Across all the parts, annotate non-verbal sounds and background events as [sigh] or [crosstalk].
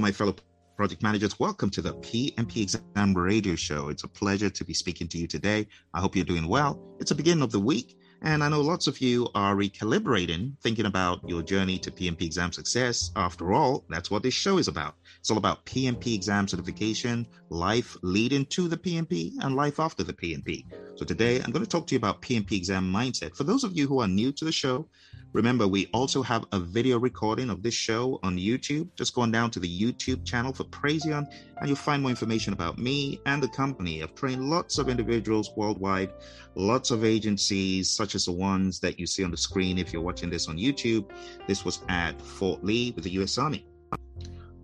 My fellow project managers. Welcome to the PMP Exam Radio Show. It's a pleasure to be speaking to you today. I hope you're doing well. It's the beginning of the week, and I know lots of you are recalibrating, thinking about your journey to PMP exam success. After all, that's what this show is about. It's all about PMP exam certification, life leading to the PMP, and life after the PMP. So today, I'm going to talk to you about PMP exam mindset. For those of you who are new to the show, Remember, we also have a video recording of this show on YouTube. Just go on down to the YouTube channel for Praizion, and you'll find more information about me and the company. I've trained lots of individuals worldwide, lots of agencies, such as the ones that you see on the screen if you're watching this on YouTube. This was at Fort Lee with the US Army.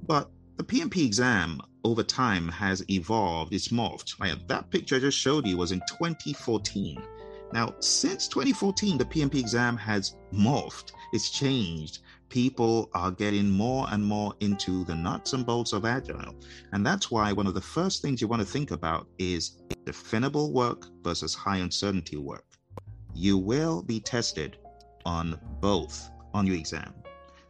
But the PMP exam over time has evolved, it's morphed. that picture I just showed you was in 2014. Now, since 2014, the PMP exam has morphed, it's changed. People are getting more and more into the nuts and bolts of Agile. And that's why one of the first things you want to think about is definable work versus high uncertainty work. You will be tested on both on your exam.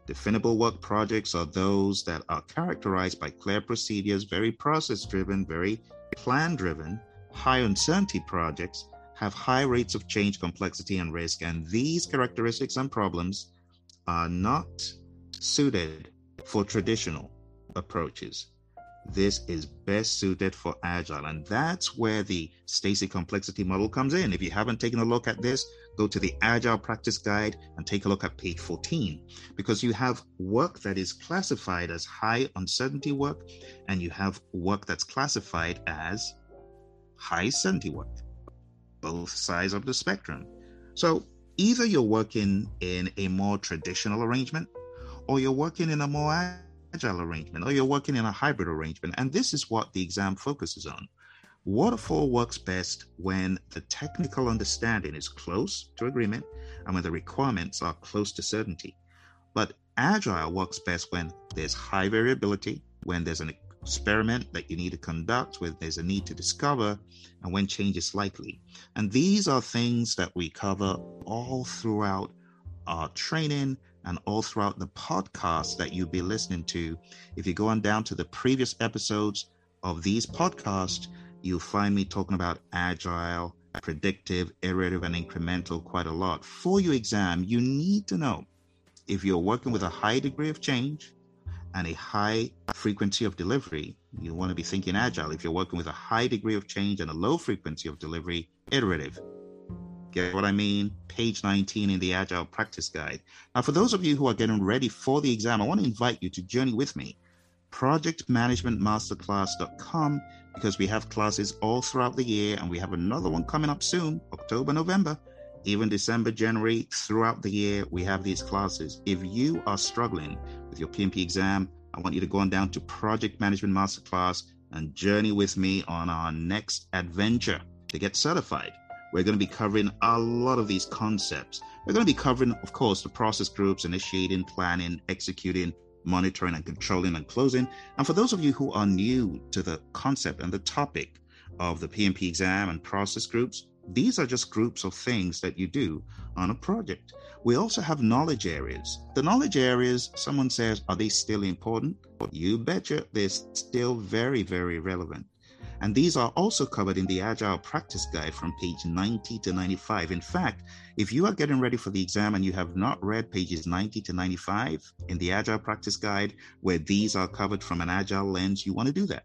Definable work projects are those that are characterized by clear procedures, very process driven, very plan driven. High uncertainty projects have high rates of change, complexity, and risk. And these characteristics and problems are not suited for traditional approaches. This is best suited for agile. And that's where the Stacey complexity model comes in. If you haven't taken a look at this, go to the Agile Practice Guide and take a look at page 14 because you have work that is classified as high uncertainty work and you have work that's classified as high certainty work both sides of the spectrum. So either you're working in a more traditional arrangement, or you're working in a more agile arrangement, or you're working in a hybrid arrangement. And this is what the exam focuses on. Waterfall works best when the technical understanding is close to agreement and when the requirements are close to certainty. But agile works best when there's high variability, when there's an experiment that you need to conduct, where there's a need to discover, and when change is likely. And these are things that we cover all throughout our training and all throughout the podcast that you'll be listening to. If you go on down to the previous episodes of these podcasts, you'll find me talking about agile, predictive, iterative, and incremental quite a lot. For your exam, you need to know if you're working with a high degree of change, and a high frequency of delivery, you want to be thinking agile. If you're working with a high degree of change and a low frequency of delivery, iterative. Get what I mean? Page 19 in the Agile Practice Guide. Now, for those of you who are getting ready for the exam, I want to invite you to journey with me. ProjectManagementMasterclass.com because we have classes all throughout the year and we have another one coming up soon, October, November even December, January, throughout the year, we have these classes. If you are struggling with your PMP exam, I want you to go on down to Project Management Masterclass and journey with me on our next adventure to get certified. We're going to be covering a lot of these concepts. We're going to be covering, of course, the process groups, initiating, planning, executing, monitoring, and controlling and closing. And for those of you who are new to the concept and the topic of the PMP exam and process groups, these are just groups of things that you do on a project. We also have knowledge areas. The knowledge areas, someone says, are they still important? You betcha, they're still very, very relevant. And these are also covered in the Agile Practice Guide from page 90 to 95. In fact, if you are getting ready for the exam and you have not read pages 90 to 95 in the Agile Practice Guide, where these are covered from an Agile lens, you want to do that.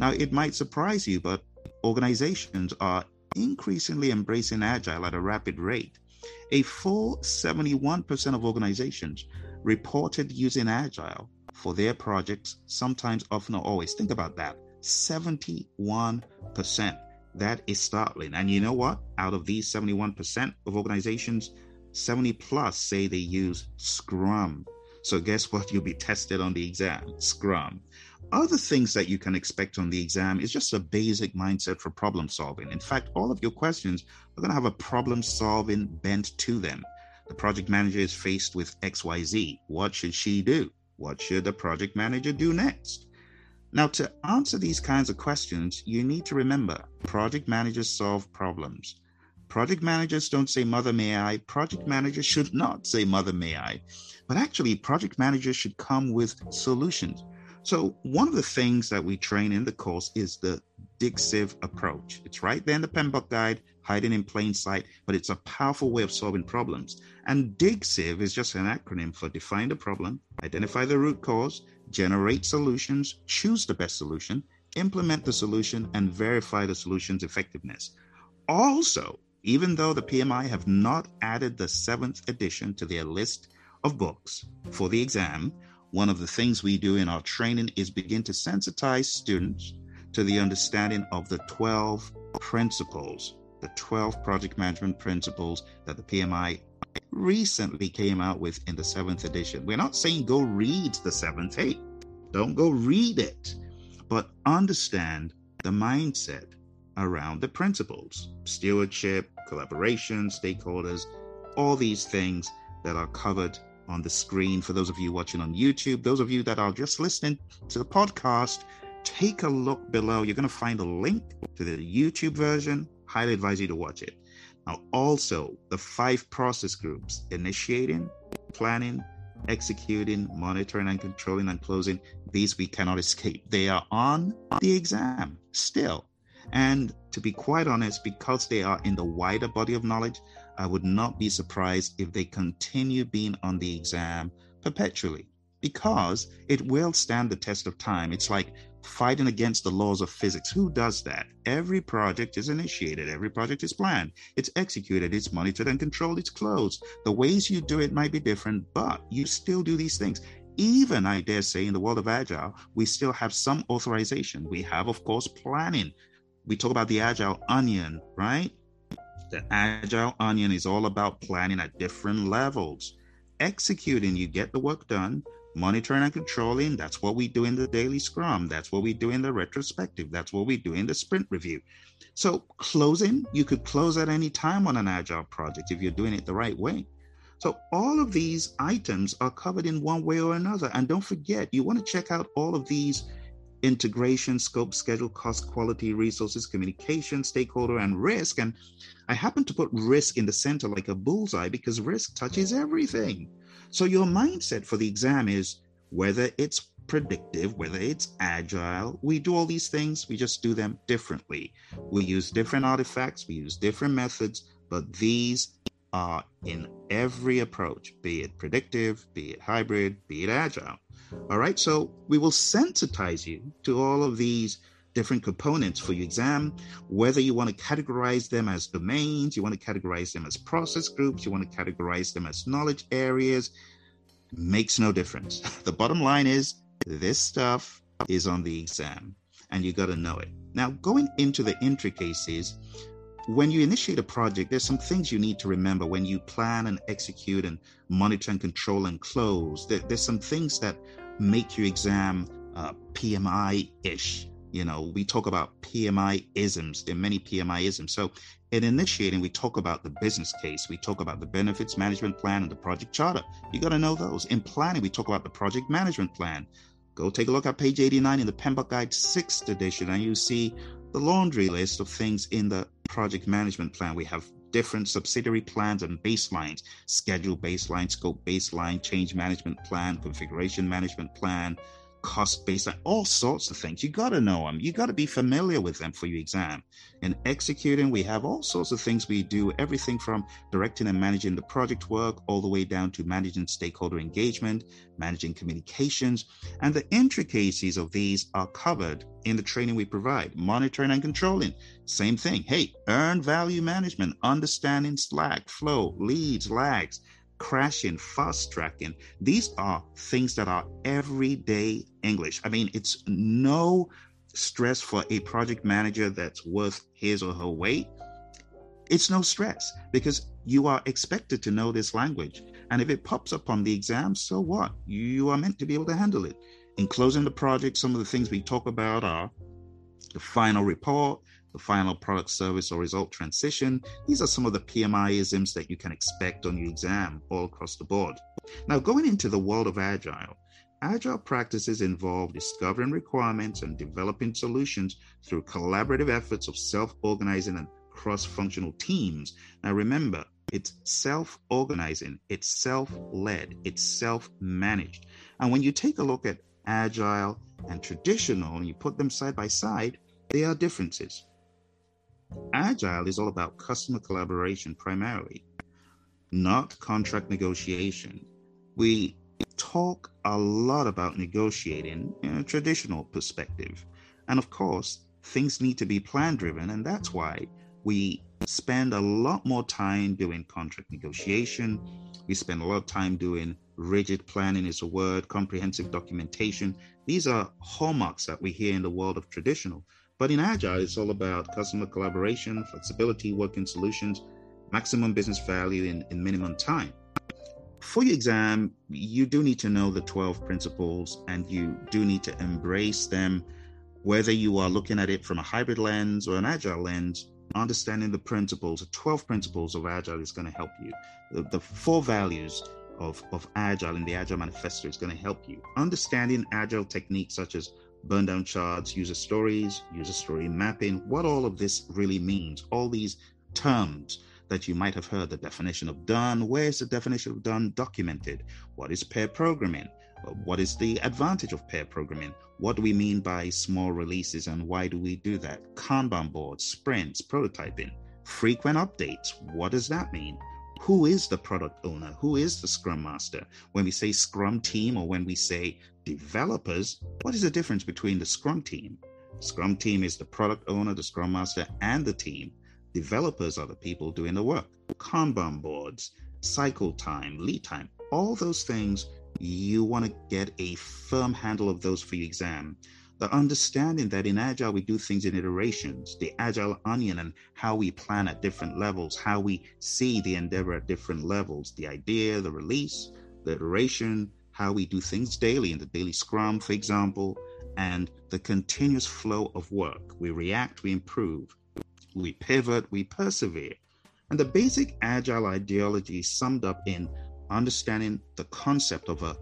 Now, it might surprise you, but organizations are increasingly embracing Agile at a rapid rate. A full 71% of organizations reported using Agile for their projects, sometimes, often, or always. Think about that 71%. That is startling. And you know what? Out of these 71% of organizations, 70 plus say they use Scrum. So, guess what? You'll be tested on the exam Scrum. Other things that you can expect on the exam is just a basic mindset for problem solving. In fact, all of your questions are going to have a problem solving bent to them. The project manager is faced with XYZ. What should she do? What should the project manager do next? Now, to answer these kinds of questions, you need to remember project managers solve problems. Project managers don't say, Mother, may I? Project managers should not say, Mother, may I? But actually, project managers should come with solutions. So, one of the things that we train in the course is the DigSieve approach. It's right there in the PMBOK guide, hiding in plain sight, but it's a powerful way of solving problems. And DigSieve is just an acronym for define the problem, identify the root cause, generate solutions, choose the best solution, implement the solution, and verify the solution's effectiveness. Also, even though the PMI have not added the seventh edition to their list of books for the exam, one of the things we do in our training is begin to sensitize students to the understanding of the 12 principles, the 12 project management principles that the PMI recently came out with in the seventh edition. We're not saying go read the seventh, hey, don't go read it, but understand the mindset around the principles stewardship, collaboration, stakeholders, all these things that are covered on the screen for those of you watching on YouTube. Those of you that are just listening to the podcast, take a look below. You're going to find a link to the YouTube version. Highly advise you to watch it. Now, also the five process groups initiating, planning, executing, monitoring, and controlling and closing. These we cannot escape. They are on the exam still. And to be quite honest, because they are in the wider body of knowledge, I would not be surprised if they continue being on the exam perpetually because it will stand the test of time. It's like fighting against the laws of physics. Who does that? Every project is initiated, every project is planned, it's executed, it's monitored and controlled, it's closed. The ways you do it might be different, but you still do these things. Even, I dare say, in the world of Agile, we still have some authorization. We have, of course, planning. We talk about the Agile onion, right? The agile onion is all about planning at different levels. Executing, you get the work done. Monitoring and controlling, that's what we do in the daily scrum. That's what we do in the retrospective. That's what we do in the sprint review. So, closing, you could close at any time on an agile project if you're doing it the right way. So, all of these items are covered in one way or another. And don't forget, you want to check out all of these integration, scope, schedule, cost, quality, resources, communication, stakeholder, and risk. And I happen to put risk in the center like a bullseye because risk touches everything. So your mindset for the exam is whether it's predictive, whether it's agile, we do all these things, we just do them differently. We use different artifacts, we use different methods, but these are in every approach, be it predictive, be it hybrid, be it agile. All right, so we will sensitize you to all of these different components for your exam, whether you want to categorize them as domains, you want to categorize them as process groups, you want to categorize them as knowledge areas, makes no difference. [laughs] The bottom line is this stuff is on the exam and you got to know it. Now, going into the intricacies, when you initiate a project, there's some things you need to remember when you plan and execute and monitor and control and close. There, there's some things that make your exam uh, PMI ish. You know, we talk about PMI isms. There are many PMI isms. So, in initiating, we talk about the business case, we talk about the benefits management plan and the project charter. You got to know those. In planning, we talk about the project management plan. Go take a look at page 89 in the PMBOK Guide 6th edition, and you see the laundry list of things in the project management plan. We have different subsidiary plans and baselines schedule baseline, scope baseline, change management plan, configuration management plan, cost baseline, all sorts of things. You got to know them. You got to be familiar with them for your exam. In executing, we have all sorts of things we do, everything from directing and managing the project work all the way down to managing stakeholder engagement, managing communications, and the intricacies of these are covered in the training we provide. Monitoring and controlling, same thing. Hey, earn value management, understanding Slack, flow, leads, lags crashing, fast tracking. These are things that are everyday English. I mean, it's no stress for a project manager that's worth his or her weight. It's no stress because you are expected to know this language. And if it pops up on the exam, so what? You are meant to be able to handle it. In closing the project, some of the things we talk about are the final report, the final product, service, or result transition. These are some of the PMI isms that you can expect on your exam all across the board. Now, going into the world of Agile, Agile practices involve discovering requirements and developing solutions through collaborative efforts of self organizing and cross functional teams. Now, remember, it's self organizing, it's self led, it's self managed. And when you take a look at agile, and traditional, and you put them side by side, there are differences. Agile is all about customer collaboration primarily, not contract negotiation. We talk a lot about negotiating in a traditional perspective. And of course, things need to be plan driven, and that's why we spend a lot more time doing contract negotiation. We spend a lot of time doing rigid planning, is a word, comprehensive documentation. These are hallmarks that we hear in the world of traditional. But in Agile, it's all about customer collaboration, flexibility, working solutions, maximum business value in, in minimum time. For your exam, you do need to know the 12 principles and you do need to embrace them, whether you are looking at it from a hybrid lens or an agile lens. Understanding the principles, the 12 principles of agile is going to help you. The, the four values of, of agile in the agile manifesto is going to help you. Understanding agile techniques such as burn down charts, user stories, user story mapping, what all of this really means, all these terms that you might have heard the definition of done. Where's the definition of done documented? What is pair programming? What is the advantage of pair programming? What do we mean by small releases and why do we do that? Kanban boards, sprints, prototyping, frequent updates. What does that mean? Who is the product owner? Who is the scrum master? When we say scrum team or when we say developers, what is the difference between the Scrum team? Scrum team is the product owner, the Scrum master, and the team. Developers are the people doing the work. Kanban boards, cycle time, lead time, all those things, you want to get a firm handle of those for your exam. The understanding that in Agile we do things in iterations, the Agile onion, and how we plan at different levels, how we see the endeavor at different levels, the idea, the release, the iteration, how we do things daily in the daily scrum, for example, and the continuous flow of work. We react, we improve, we pivot, we persevere. And the basic agile ideology is summed up in understanding the concept of a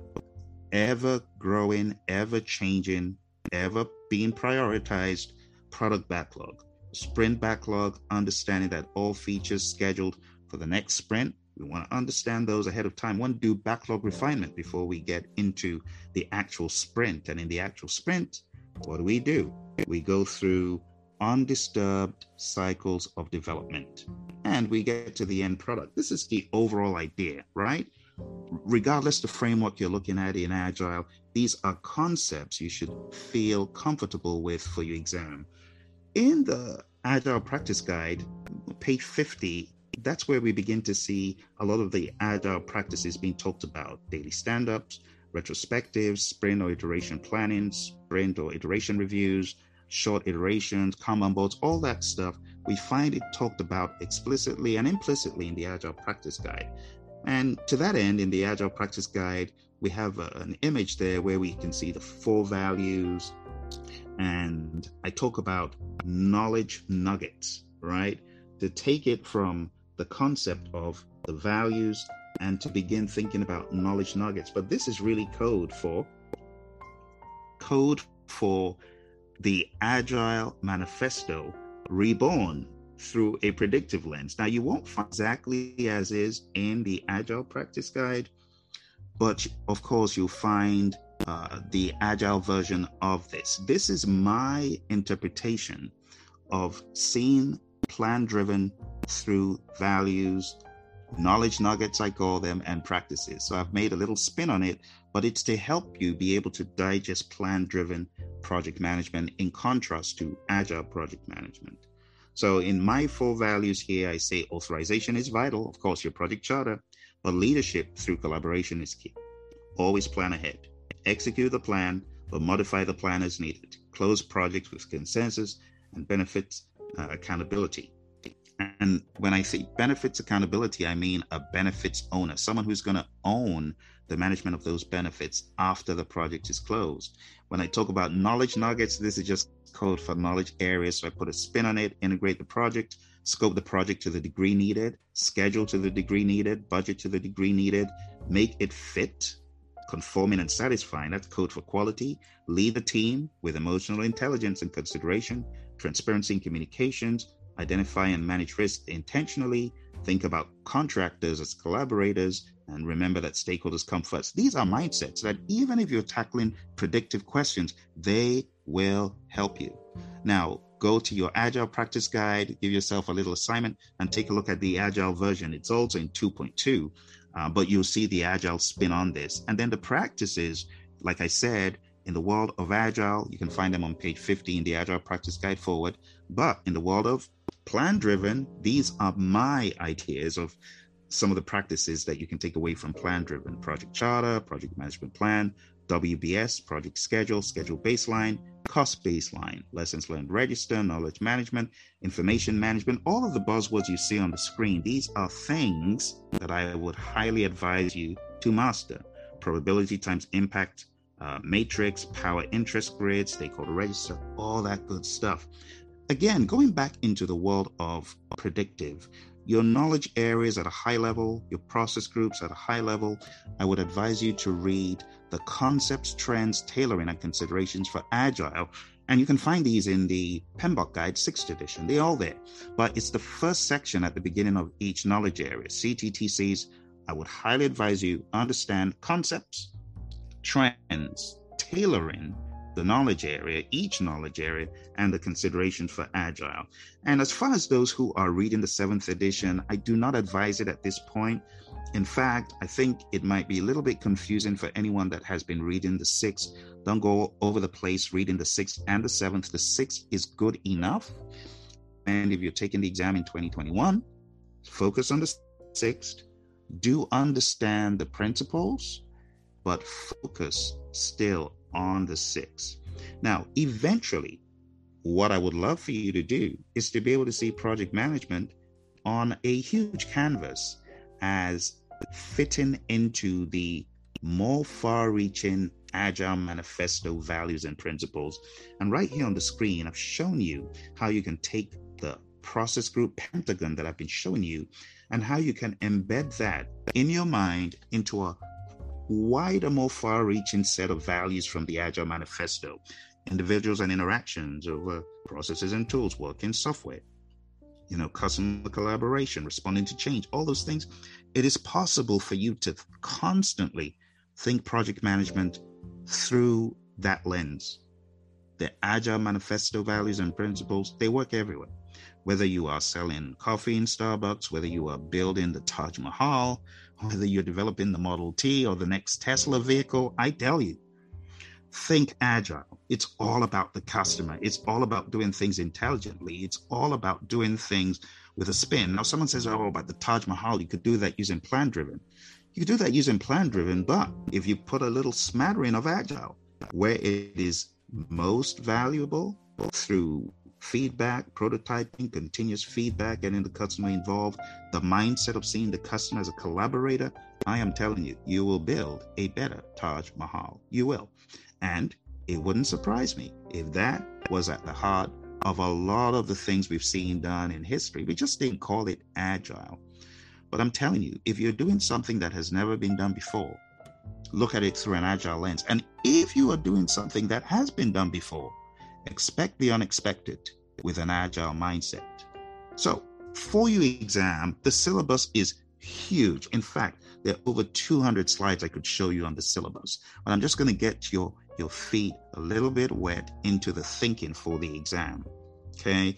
ever growing, ever changing, ever being prioritized product backlog. Sprint backlog, understanding that all features scheduled for the next sprint we want to understand those ahead of time. We want to do backlog refinement before we get into the actual sprint. And in the actual sprint, what do we do? We go through undisturbed cycles of development and we get to the end product. This is the overall idea, right? Regardless the framework you're looking at in Agile, these are concepts you should feel comfortable with for your exam. In the Agile Practice Guide, page 50, that's where we begin to see a lot of the agile practices being talked about daily stand ups, retrospectives, sprint or iteration planning, sprint or iteration reviews, short iterations, Kanban boards, all that stuff. We find it talked about explicitly and implicitly in the Agile Practice Guide. And to that end, in the Agile Practice Guide, we have a, an image there where we can see the four values. And I talk about knowledge nuggets, right? To take it from the concept of the values and to begin thinking about knowledge nuggets. But this is really code for code for the Agile Manifesto reborn through a predictive lens. Now, you won't find exactly as is in the Agile Practice Guide, but of course, you'll find uh, the Agile version of this. This is my interpretation of seeing plan driven through values, knowledge nuggets, I call them, and practices. So I've made a little spin on it, but it's to help you be able to digest plan driven project management in contrast to agile project management. So in my four values here, I say authorization is vital, of course, your project charter, but leadership through collaboration is key. Always plan ahead, execute the plan, but modify the plan as needed. Close projects with consensus and benefits uh, accountability. And when I say benefits accountability, I mean a benefits owner, someone who's going to own the management of those benefits after the project is closed. When I talk about knowledge nuggets, this is just code for knowledge areas. So I put a spin on it, integrate the project, scope the project to the degree needed, schedule to the degree needed, budget to the degree needed, make it fit, conforming and satisfying. That's code for quality. Lead the team with emotional intelligence and consideration, transparency in communications, identify and manage risk intentionally, think about contractors as collaborators, and remember that stakeholders come first. These are mindsets that even if you're tackling predictive questions, they will help you. Now, go to your Agile practice guide, give yourself a little assignment, and take a look at the Agile version. It's also in 2.2, uh, but you'll see the Agile spin on this. And then the practices, like I said, in the world of Agile, you can find them on page 50 in the Agile practice guide forward. But in the world of plan driven, these are my ideas of some of the practices that you can take away from plan driven project charter, project management plan, WBS, project schedule, schedule baseline, cost baseline, lessons learned register, knowledge management, information management, all of the buzzwords you see on the screen. These are things that I would highly advise you to master. Probability times impact uh, matrix, power interest grid, stakeholder register, all that good stuff. Again, going back into the world of predictive, your knowledge areas at a high level, your process groups at a high level, I would advise you to read the concepts, trends, tailoring, and considerations for Agile. And you can find these in the PMBOK Guide 6th edition. They're all there. But it's the first section at the beginning of each knowledge area. CTTCs, I would highly advise you understand concepts, trends, tailoring, the knowledge area, each knowledge area, and the consideration for agile. And as far as those who are reading the seventh edition, I do not advise it at this point. In fact, I think it might be a little bit confusing for anyone that has been reading the sixth. Don't go over the place reading the sixth and the seventh. The sixth is good enough. And if you're taking the exam in 2021, focus on the sixth. Do understand the principles, but focus still on the sixth. Now, eventually, what I would love for you to do is to be able to see project management on a huge canvas as fitting into the more far reaching agile manifesto values and principles. And right here on the screen, I've shown you how you can take the process group pentagon that I've been showing you and how you can embed that in your mind into a wider, more far reaching set of values from the Agile Manifesto individuals and interactions over processes and tools, work in software, you know, customer collaboration, responding to change, all those things. It is possible for you to constantly think project management through that lens. The Agile Manifesto values and principles, they work everywhere. Whether you are selling coffee in Starbucks, whether you are building the Taj Mahal, Mm-hmm. whether you're developing the Model T or the next Tesla vehicle, I tell you, think agile. It's all about the customer. It's all about doing things intelligently. It's all about doing things with a spin. Now, someone says, oh, about the Taj Mahal, you could do that using plan driven. You could do that using plan driven, but if you put a little smattering of agile where it is most valuable through feedback, prototyping, continuous feedback, getting the customer involved, the mindset of seeing the customer as a collaborator, I am telling you, you will build a better Taj Mahal. You will. And it wouldn't surprise me if that was at the heart of a lot of the things we've seen done in history. We just didn't call it agile. But I'm telling you, if you're doing something that has never been done before, look at it through an agile lens. And if you are doing something that has been done before, expect the unexpected with an agile mindset. So, for your exam, the syllabus is huge. In fact, there are over 200 slides I could show you on the syllabus. But I'm just going to get your your feet a little bit wet into the thinking for the exam. Okay.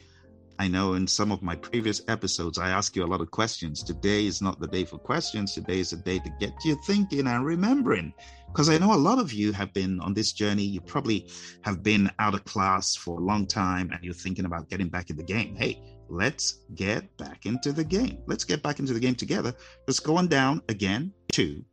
I know in some of my previous episodes, I ask you a lot of questions. Today is not the day for questions. Today is the day to get you thinking and remembering. Because I know a lot of you have been on this journey. You probably have been out of class for a long time and you're thinking about getting back in the game. Hey, let's get back into the game. Let's get back into the game together. Let's go on down again to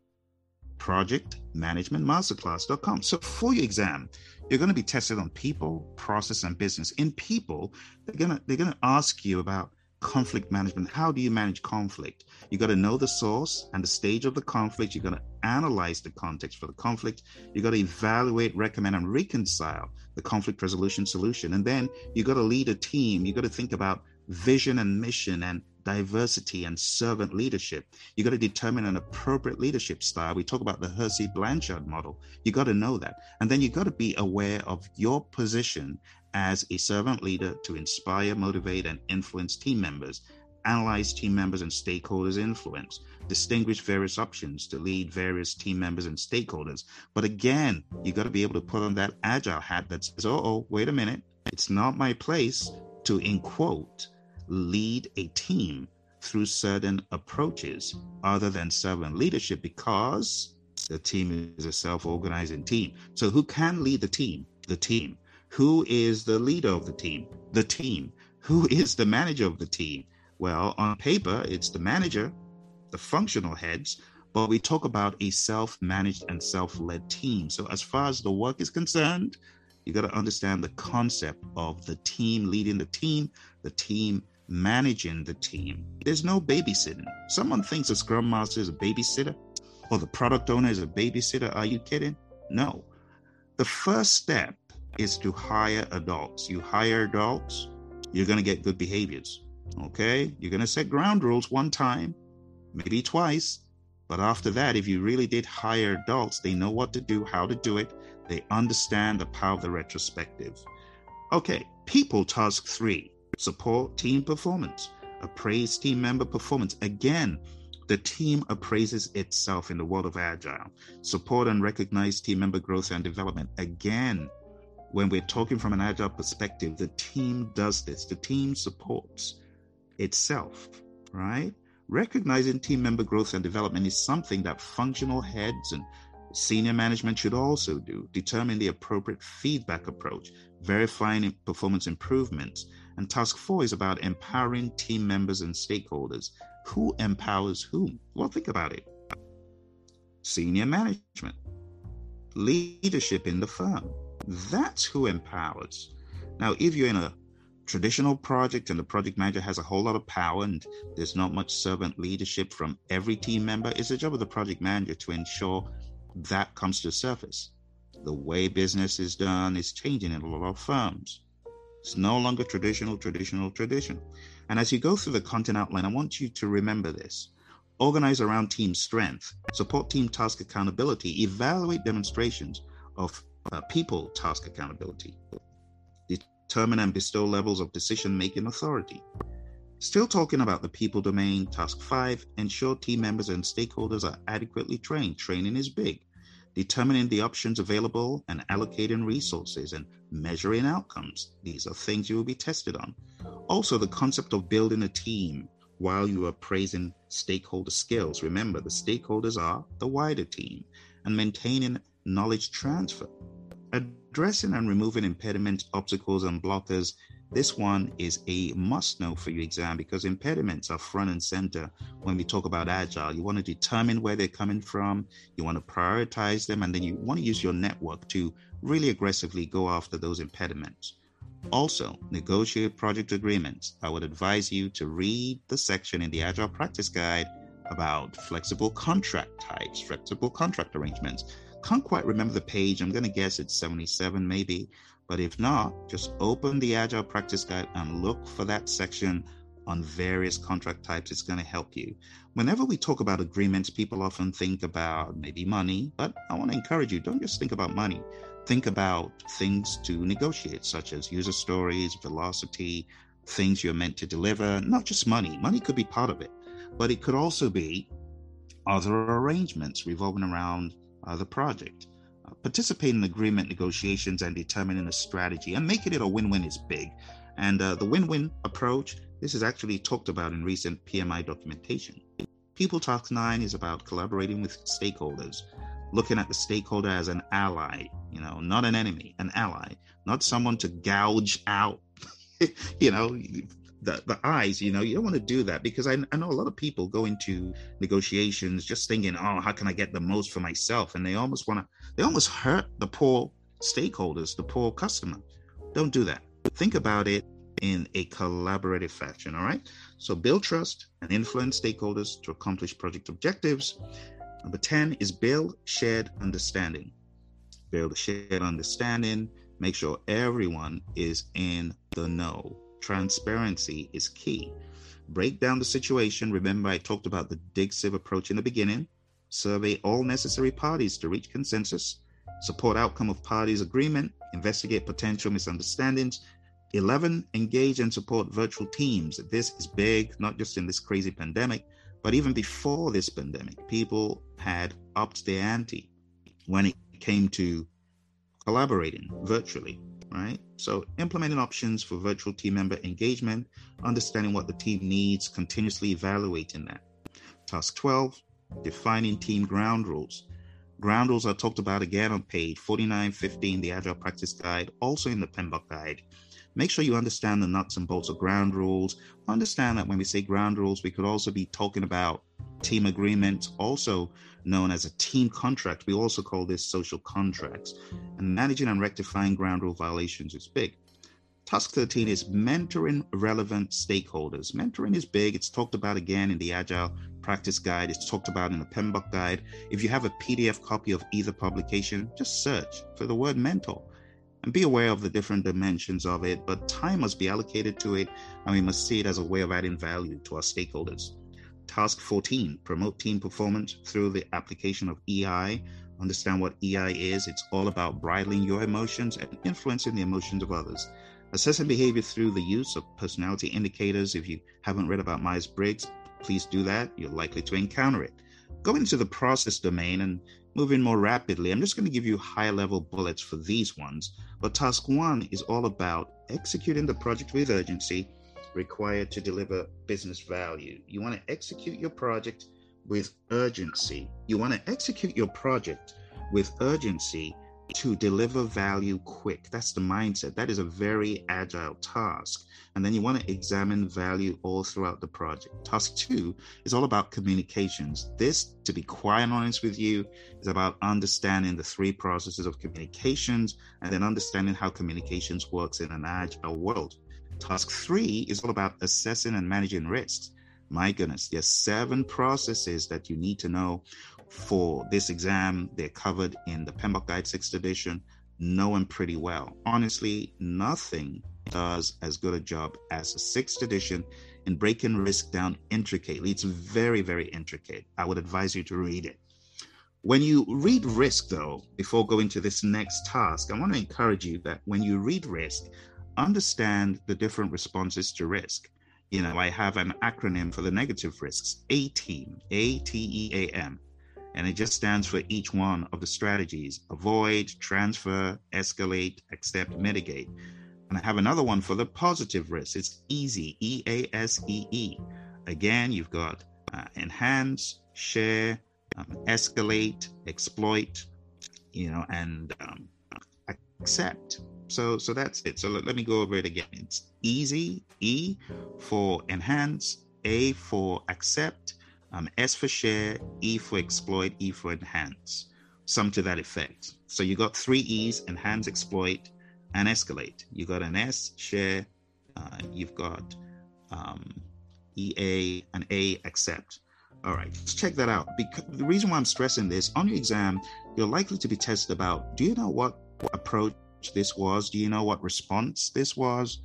projectmanagementmasterclass.com. So for your exam, you're going to be tested on people, process, and business. In people, they're gonna they're gonna ask you about conflict management. How do you manage conflict? You got to know the source and the stage of the conflict. You got to analyze the context for the conflict. You got to evaluate, recommend, and reconcile the conflict resolution solution. And then you got to lead a team. You got to think about vision and mission and diversity and servant leadership. You got to determine an appropriate leadership style. We talk about the Hersey Blanchard model. You got to know that. And then you got to be aware of your position as a servant leader to inspire, motivate, and influence team members. analyze team members and stakeholders' influence, distinguish various options to lead various team members and stakeholders. But again, you got to be able to put on that agile hat that says, oh, oh, wait a minute, it's not my place to, in quote, lead a team through certain approaches other than servant leadership because the team is a self organizing team. So, who can lead the team? The team. Who is the leader of the team? The team. Who [laughs] is the manager of the team? Well, on paper, it's the manager, the functional heads, but we talk about a self managed and self led team. So, as far as the work is concerned, you got to understand the concept of the team leading the team, the team managing the team. There's no babysitting. Someone thinks a scrum master is a babysitter or the product owner is a babysitter. Are you kidding? No. The first step is to hire adults. You hire adults, you're going to get good behaviors. Okay? You're going to set ground rules one time, maybe twice. But after that, if you really did hire adults, they know what to do, how to do it. They understand the power of the retrospective. Okay, people task three support team performance, appraise team member performance. Again, the team appraises itself in the world of agile. Support and recognize team member growth and development. Again, when we're talking from an agile perspective, the team does this. The team supports itself, right? Recognizing team member growth and development is something that functional heads and senior management should also do. Determine the appropriate feedback approach, verifying performance improvements. And task four is about empowering team members and stakeholders. Who empowers whom? Well, think about it senior management, leadership in the firm. That's who empowers. Now, if you're in a traditional project and the project manager has a whole lot of power and there's not much servant leadership from every team member, it's the job of the project manager to ensure that comes to the surface. The way business is done is changing in a lot of firms. It's no longer traditional, traditional, traditional. And as you go through the content outline, I want you to remember this. Organize around team strength, support team task accountability, evaluate demonstrations of uh, people task accountability, determine and bestow levels of decision making authority. Still talking about the people domain, task five, ensure team members and stakeholders are adequately trained. Training is big. Determining the options available and allocating resources and measuring outcomes. These are things you will be tested on. Also, the concept of building a team while you are praising stakeholder skills. Remember, the stakeholders are the wider team and maintaining knowledge transfer. Addressing and removing impediments, obstacles, and blockers this one is a must know for your exam because impediments are front and center when we talk about agile. You want to determine where they're coming from, you want to prioritize them, and then you want to use your network to really aggressively go after those impediments. Also, negotiate project agreements. I would advise you to read the section in the Agile Practice Guide about flexible contract types, flexible contract arrangements. Can't quite remember the page. I'm going to guess it's 77 maybe. But if not, just open the Agile Practice Guide and look for that section on various contract types. It's going to help you. Whenever we talk about agreements, people often think about maybe money, but I want to encourage you don't just think about money. Think about things to negotiate, such as user stories, velocity, things you're meant to deliver, not just money. Money could be part of it, but it could also be other arrangements revolving around the project participate in agreement negotiations and determining a strategy and making it a win-win is big. And uh, the win-win approach, this is actually talked about in recent PMI documentation. People Task 9 is about collaborating with stakeholders, looking at the stakeholder as an ally, you know, not an enemy, an ally, not someone to gouge out, [laughs] you know, the, the eyes, you know, you don't want to do that because I, I know a lot of people go into negotiations just thinking, oh, how can I get the most for myself? And they almost want to, they almost hurt the poor stakeholders, the poor customer. Don't do that. Think about it in a collaborative fashion, all right? So build trust and influence stakeholders to accomplish project objectives. Number 10 is build shared understanding. Build shared understanding. Make sure everyone is in the know Transparency is key. Break down the situation. Remember, I talked about the dig sieve approach in the beginning. Survey all necessary parties to reach consensus. Support outcome of parties' agreement. Investigate potential misunderstandings. 11, engage and support virtual teams. This is big, not just in this crazy pandemic, but even before this pandemic. People had upped their ante when it came to collaborating virtually, right? So, implementing options for virtual team member engagement, understanding what the team needs, continuously evaluating that. Task 12, defining team ground rules. Ground rules are talked about again on page 4915, the Agile Practice Guide, also in the PMBOK Guide. Make sure you understand the nuts and bolts of ground rules. Understand that when we say ground rules, we could also be talking about team agreement, also known as a team contract. We also call this social contracts. And managing and rectifying ground rule violations is big. Task 13 is mentoring relevant stakeholders. Mentoring is big. It's talked about again in the Agile Practice Guide. It's talked about in the PMBOK Guide. If you have a PDF copy of either publication, just search for the word mentor and be aware of the different dimensions of it. But time must be allocated to it, and we must see it as a way of adding value to our stakeholders. Task 14 promote team performance through the application of EI. Understand what EI is. It's all about bridling your emotions and influencing the emotions of others. Assessing behavior through the use of personality indicators. If you haven't read about Myers Briggs, please do that. You're likely to encounter it. Going into the process domain and moving more rapidly, I'm just going to give you high level bullets for these ones. But task one is all about executing the project with urgency required to deliver business value. You want to execute your project with urgency. You want to execute your project with urgency to deliver value quick. That's the mindset. That is a very agile task. And then you want to examine value all throughout the project. Task two is all about communications. This, to be quite honest with you, is about understanding the three processes of communications and then understanding how communications works in an agile world. Task three is all about assessing and managing risks. My goodness, there's seven processes that you need to know for this exam. They're covered in the PMBOK Guide 6th edition. Know them pretty well. Honestly, nothing does as good a job as the 6th edition in breaking risk down intricately. It's very, very intricate. I would advise you to read it. When you read risk, though, before going to this next task, I want to encourage you that when you read risk, understand the different responses to risk. You know, I have an acronym for the negative risks A team, A T E A M and it just stands for each one of the strategies avoid, transfer, escalate, accept, mitigate. And I have another one for the positive risks. It's easy, E A S E E. Again, you've got uh, enhance, share, um, escalate, exploit, you know, and um, accept. So, so that's it. So let, let me go over it again. It's easy, E for enhance, A for accept, um, S for share, E for exploit, E for enhance. Some to that effect. So you got three E's: enhance, exploit, and escalate. You got an S share. Uh, you've got um, EA and A accept. All right, let's check that out. Because the reason why I'm stressing this on your exam, you're likely to be tested about. Do you know what approach this was? Do you know what response this was?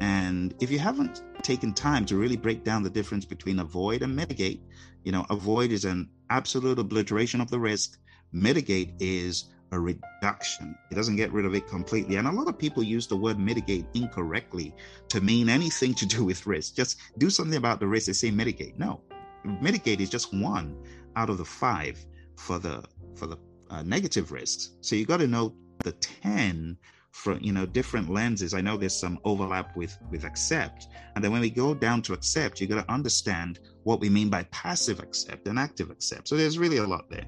And if you haven't taken time to really break down the difference between avoid and mitigate, you know, avoid is an absolute obliteration of the risk, mitigate is a reduction. It doesn't get rid of it completely. And a lot of people use the word mitigate incorrectly to mean anything to do with risk. Just do something about the risk, they say mitigate. No, mitigate is just one out of the five for the for the uh, negative risks. So you got to know the 10 from you know different lenses. I know there's some overlap with with accept. And then when we go down to accept you got to understand what we mean by passive accept and active accept. So there's really a lot there.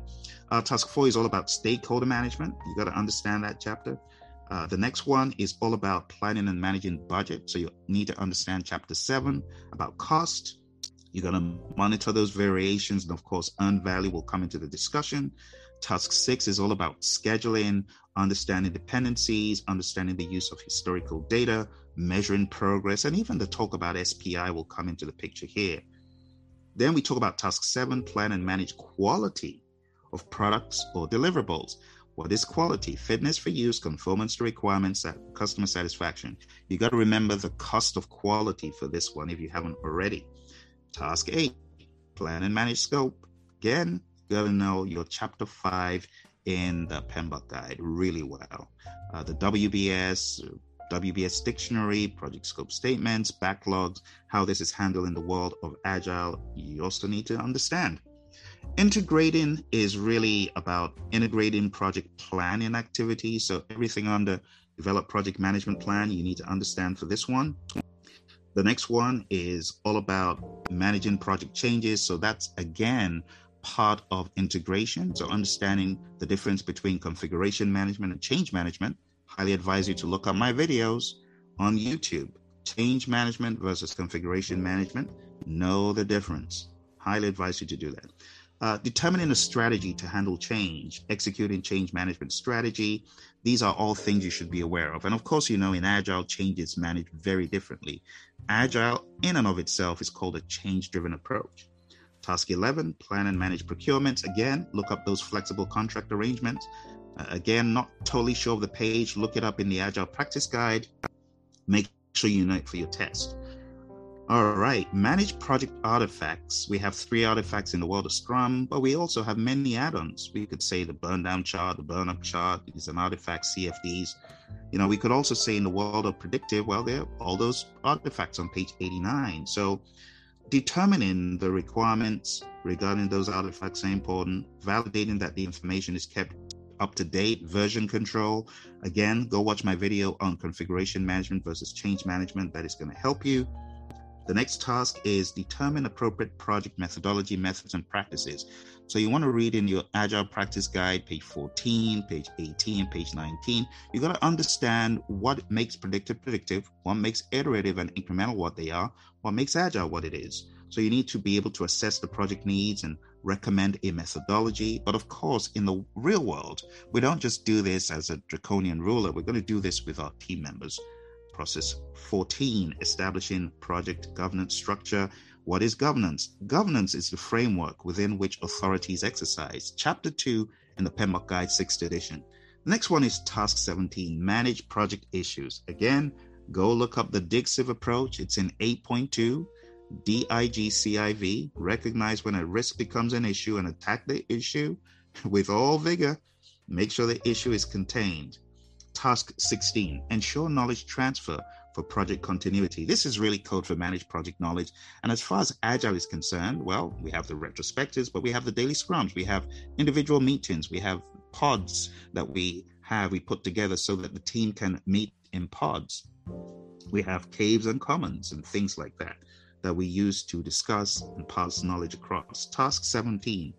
Uh, task four is all about stakeholder management. You got to understand that chapter. Uh, the next one is all about planning and managing budget. So you need to understand chapter seven about cost. You're going to monitor those variations and of course earned value will come into the discussion. Task six is all about scheduling, understanding dependencies, understanding the use of historical data, measuring progress, and even the talk about SPI will come into the picture here. Then we talk about task seven plan and manage quality of products or deliverables. What is quality? Fitness for use, conformance to requirements, customer satisfaction. You got to remember the cost of quality for this one if you haven't already. Task eight plan and manage scope. Again, you got to know your chapter five in the PMBOK guide really well. Uh, the WBS, WBS dictionary, project scope statements, backlogs, how this is handled in the world of agile, you also need to understand. Integrating is really about integrating project planning activities. So everything under develop project management plan, you need to understand for this one. The next one is all about managing project changes. So that's again part of integration. So understanding the difference between configuration management and change management highly advise you to look up my videos on YouTube. Change management versus configuration management. Know the difference. Highly advise you to do that. Uh, determining a strategy to handle change, executing change management strategy. These are all things you should be aware of. And of course, you know, in Agile, change is managed very differently. Agile, in and of itself, is called a change driven approach. Task 11, plan and manage procurements. Again, look up those flexible contract arrangements. Uh, again, not totally sure of the page, look it up in the Agile Practice Guide. Make sure you know it for your test. All right, manage project artifacts. We have three artifacts in the world of Scrum, but we also have many add ons. We could say the burn down chart, the burn up chart is an artifact, CFDs. You know, we could also say in the world of predictive, well, there are all those artifacts on page 89. So, determining the requirements regarding those artifacts are important, validating that the information is kept up to date version control. Again, go watch my video on configuration management versus change management. That is going to help you. The next task is determine appropriate project methodology, methods, and practices. So you want to read in your Agile Practice Guide, page 14, page 18, page 19. You got to understand what makes predictive predictive, what makes iterative and incremental what they are, what makes Agile what it is. So you need to be able to assess the project needs and recommend a methodology. But of course, in the real world, we don't just do this as a draconian ruler. We're going to do this with our team members. Process 14, establishing project governance structure. What is governance? Governance is the framework within which authorities exercise. Chapter 2 in the PMBOK Guide 6th edition. The next one is task 17, manage project issues. Again, go look up the DIGCIV approach. It's in 8.2. DIGCIV, recognize when a risk becomes an issue and attack the issue [laughs] with all vigor. Make sure the issue is contained. Task 16, ensure knowledge transfer for project continuity. This is really code for managed project knowledge. And as far as Agile is concerned, well, we have the retrospectives, but we have the daily scrums, we have individual meetings, we have pods that we have, we put together so that the team can meet in pods. We have caves and commons and things like that that we use to discuss and pass knowledge across. Task 17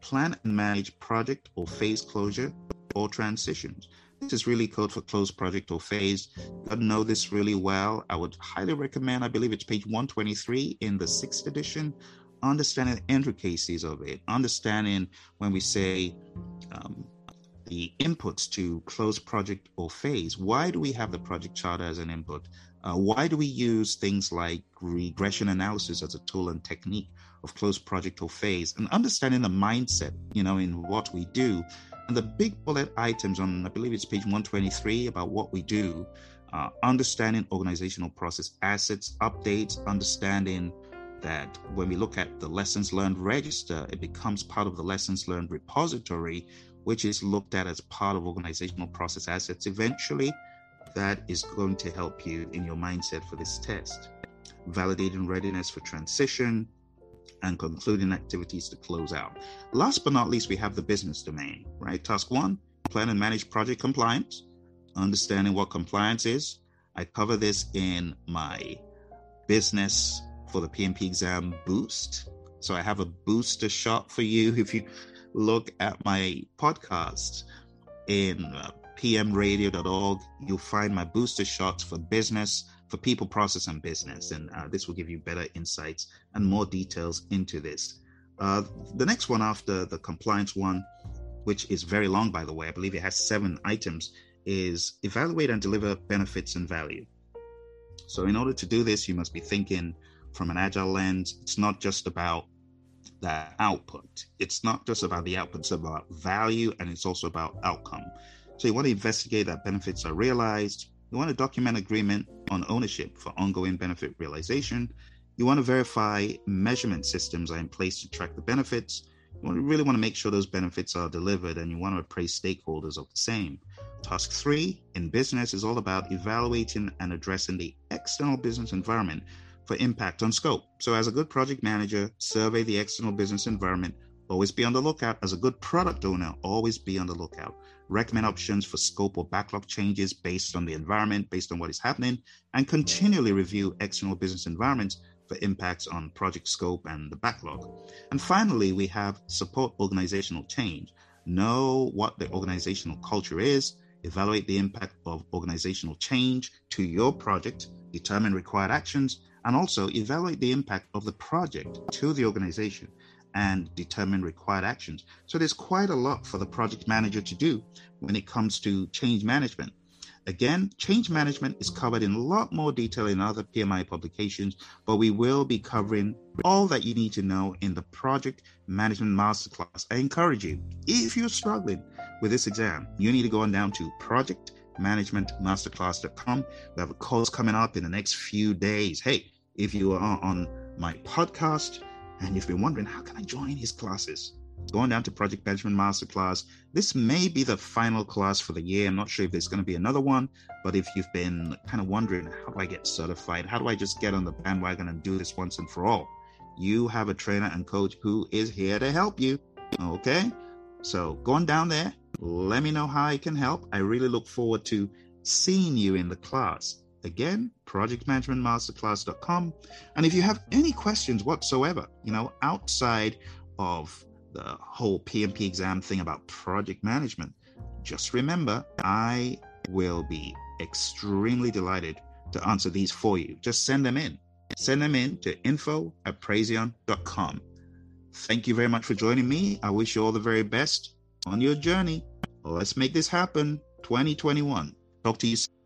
plan and manage project or phase closure or transitions. This is really code for closed project or phase. To know this really well. I would highly recommend, I believe it's page 123 in the sixth edition, understanding the intricacies of it, understanding when we say um, the inputs to close project or phase. Why do we have the project charter as an input? Uh, why do we use things like regression analysis as a tool and technique of closed project or phase and understanding the mindset, you know, in what we do? And the big bullet items on, I believe it's page 123 about what we do, uh, understanding organizational process assets, updates, understanding that when we look at the lessons learned register, it becomes part of the lessons learned repository, which is looked at as part of organizational process assets eventually that is going to help you in your mindset for this test. Validating readiness for transition and concluding activities to close out. Last but not least, we have the business domain, right? Task one plan and manage project compliance, understanding what compliance is. I cover this in my business for the PMP exam boost. So I have a booster shot for you [laughs] if you look at my podcast in uh, pmradio.org. You'll find my booster shots for business, for people, process, and business. And uh, this will give you better insights and more details into this. Uh, the next one after the compliance one, which is very long, by the way, I believe it has seven items, is evaluate and deliver benefits and value. So, in order to do this, you must be thinking from an agile lens. It's not just about the output. It's not just about the output, it's about value and it's also about outcome. So you want to investigate that benefits are realized. You want to document agreement on ownership for ongoing benefit realization. You want to verify measurement systems are in place to track the benefits. You really want to make sure those benefits are delivered and you want to appraise stakeholders of the same. Task three in business is all about evaluating and addressing the external business environment for impact on scope. So, as a good project manager, survey the external business environment. Always be on the lookout. As a good product owner, always be on the lookout. Recommend options for scope or backlog changes based on the environment, based on what is happening, and continually review external business environments for impacts on project scope and the backlog. And finally, we have support organizational change. Know what the organizational culture is, evaluate the impact of organizational change to your project, determine required actions, and also evaluate the impact of the project to the organization and determine required actions. So there's quite a lot for the project manager to do when it comes to change management. Again, change management is covered in a lot more detail in other PMI publications, but we will be covering all that you need to know in the Project Management Masterclass. I encourage you, if you're struggling with this exam, you need to go on down to projectmanagementmasterclass.com. We have a course coming up in the next few days. Hey, if you are on my podcast and you've been wondering, how can I join his classes? Going down to Project Management Masterclass. This may be the final class for the year. I'm not sure if there's going to be another one, but if you've been kind of wondering, how do I get certified? How do I just get on the bandwagon and do this once and for all? You have a trainer and coach who is here to help you. Okay? So going down there, let me know how I can help. I really look forward to seeing you in the class. Again, projectmanagementmasterclass.com. And if you have any questions whatsoever, you know, outside of the whole PMP exam thing about project management, just remember I will be extremely delighted to answer these for you. Just send them in. Send them in to info at praizion.com. Thank you very much for joining me. I wish you all the very best on your journey. Let's make this happen 2021. Talk to you soon.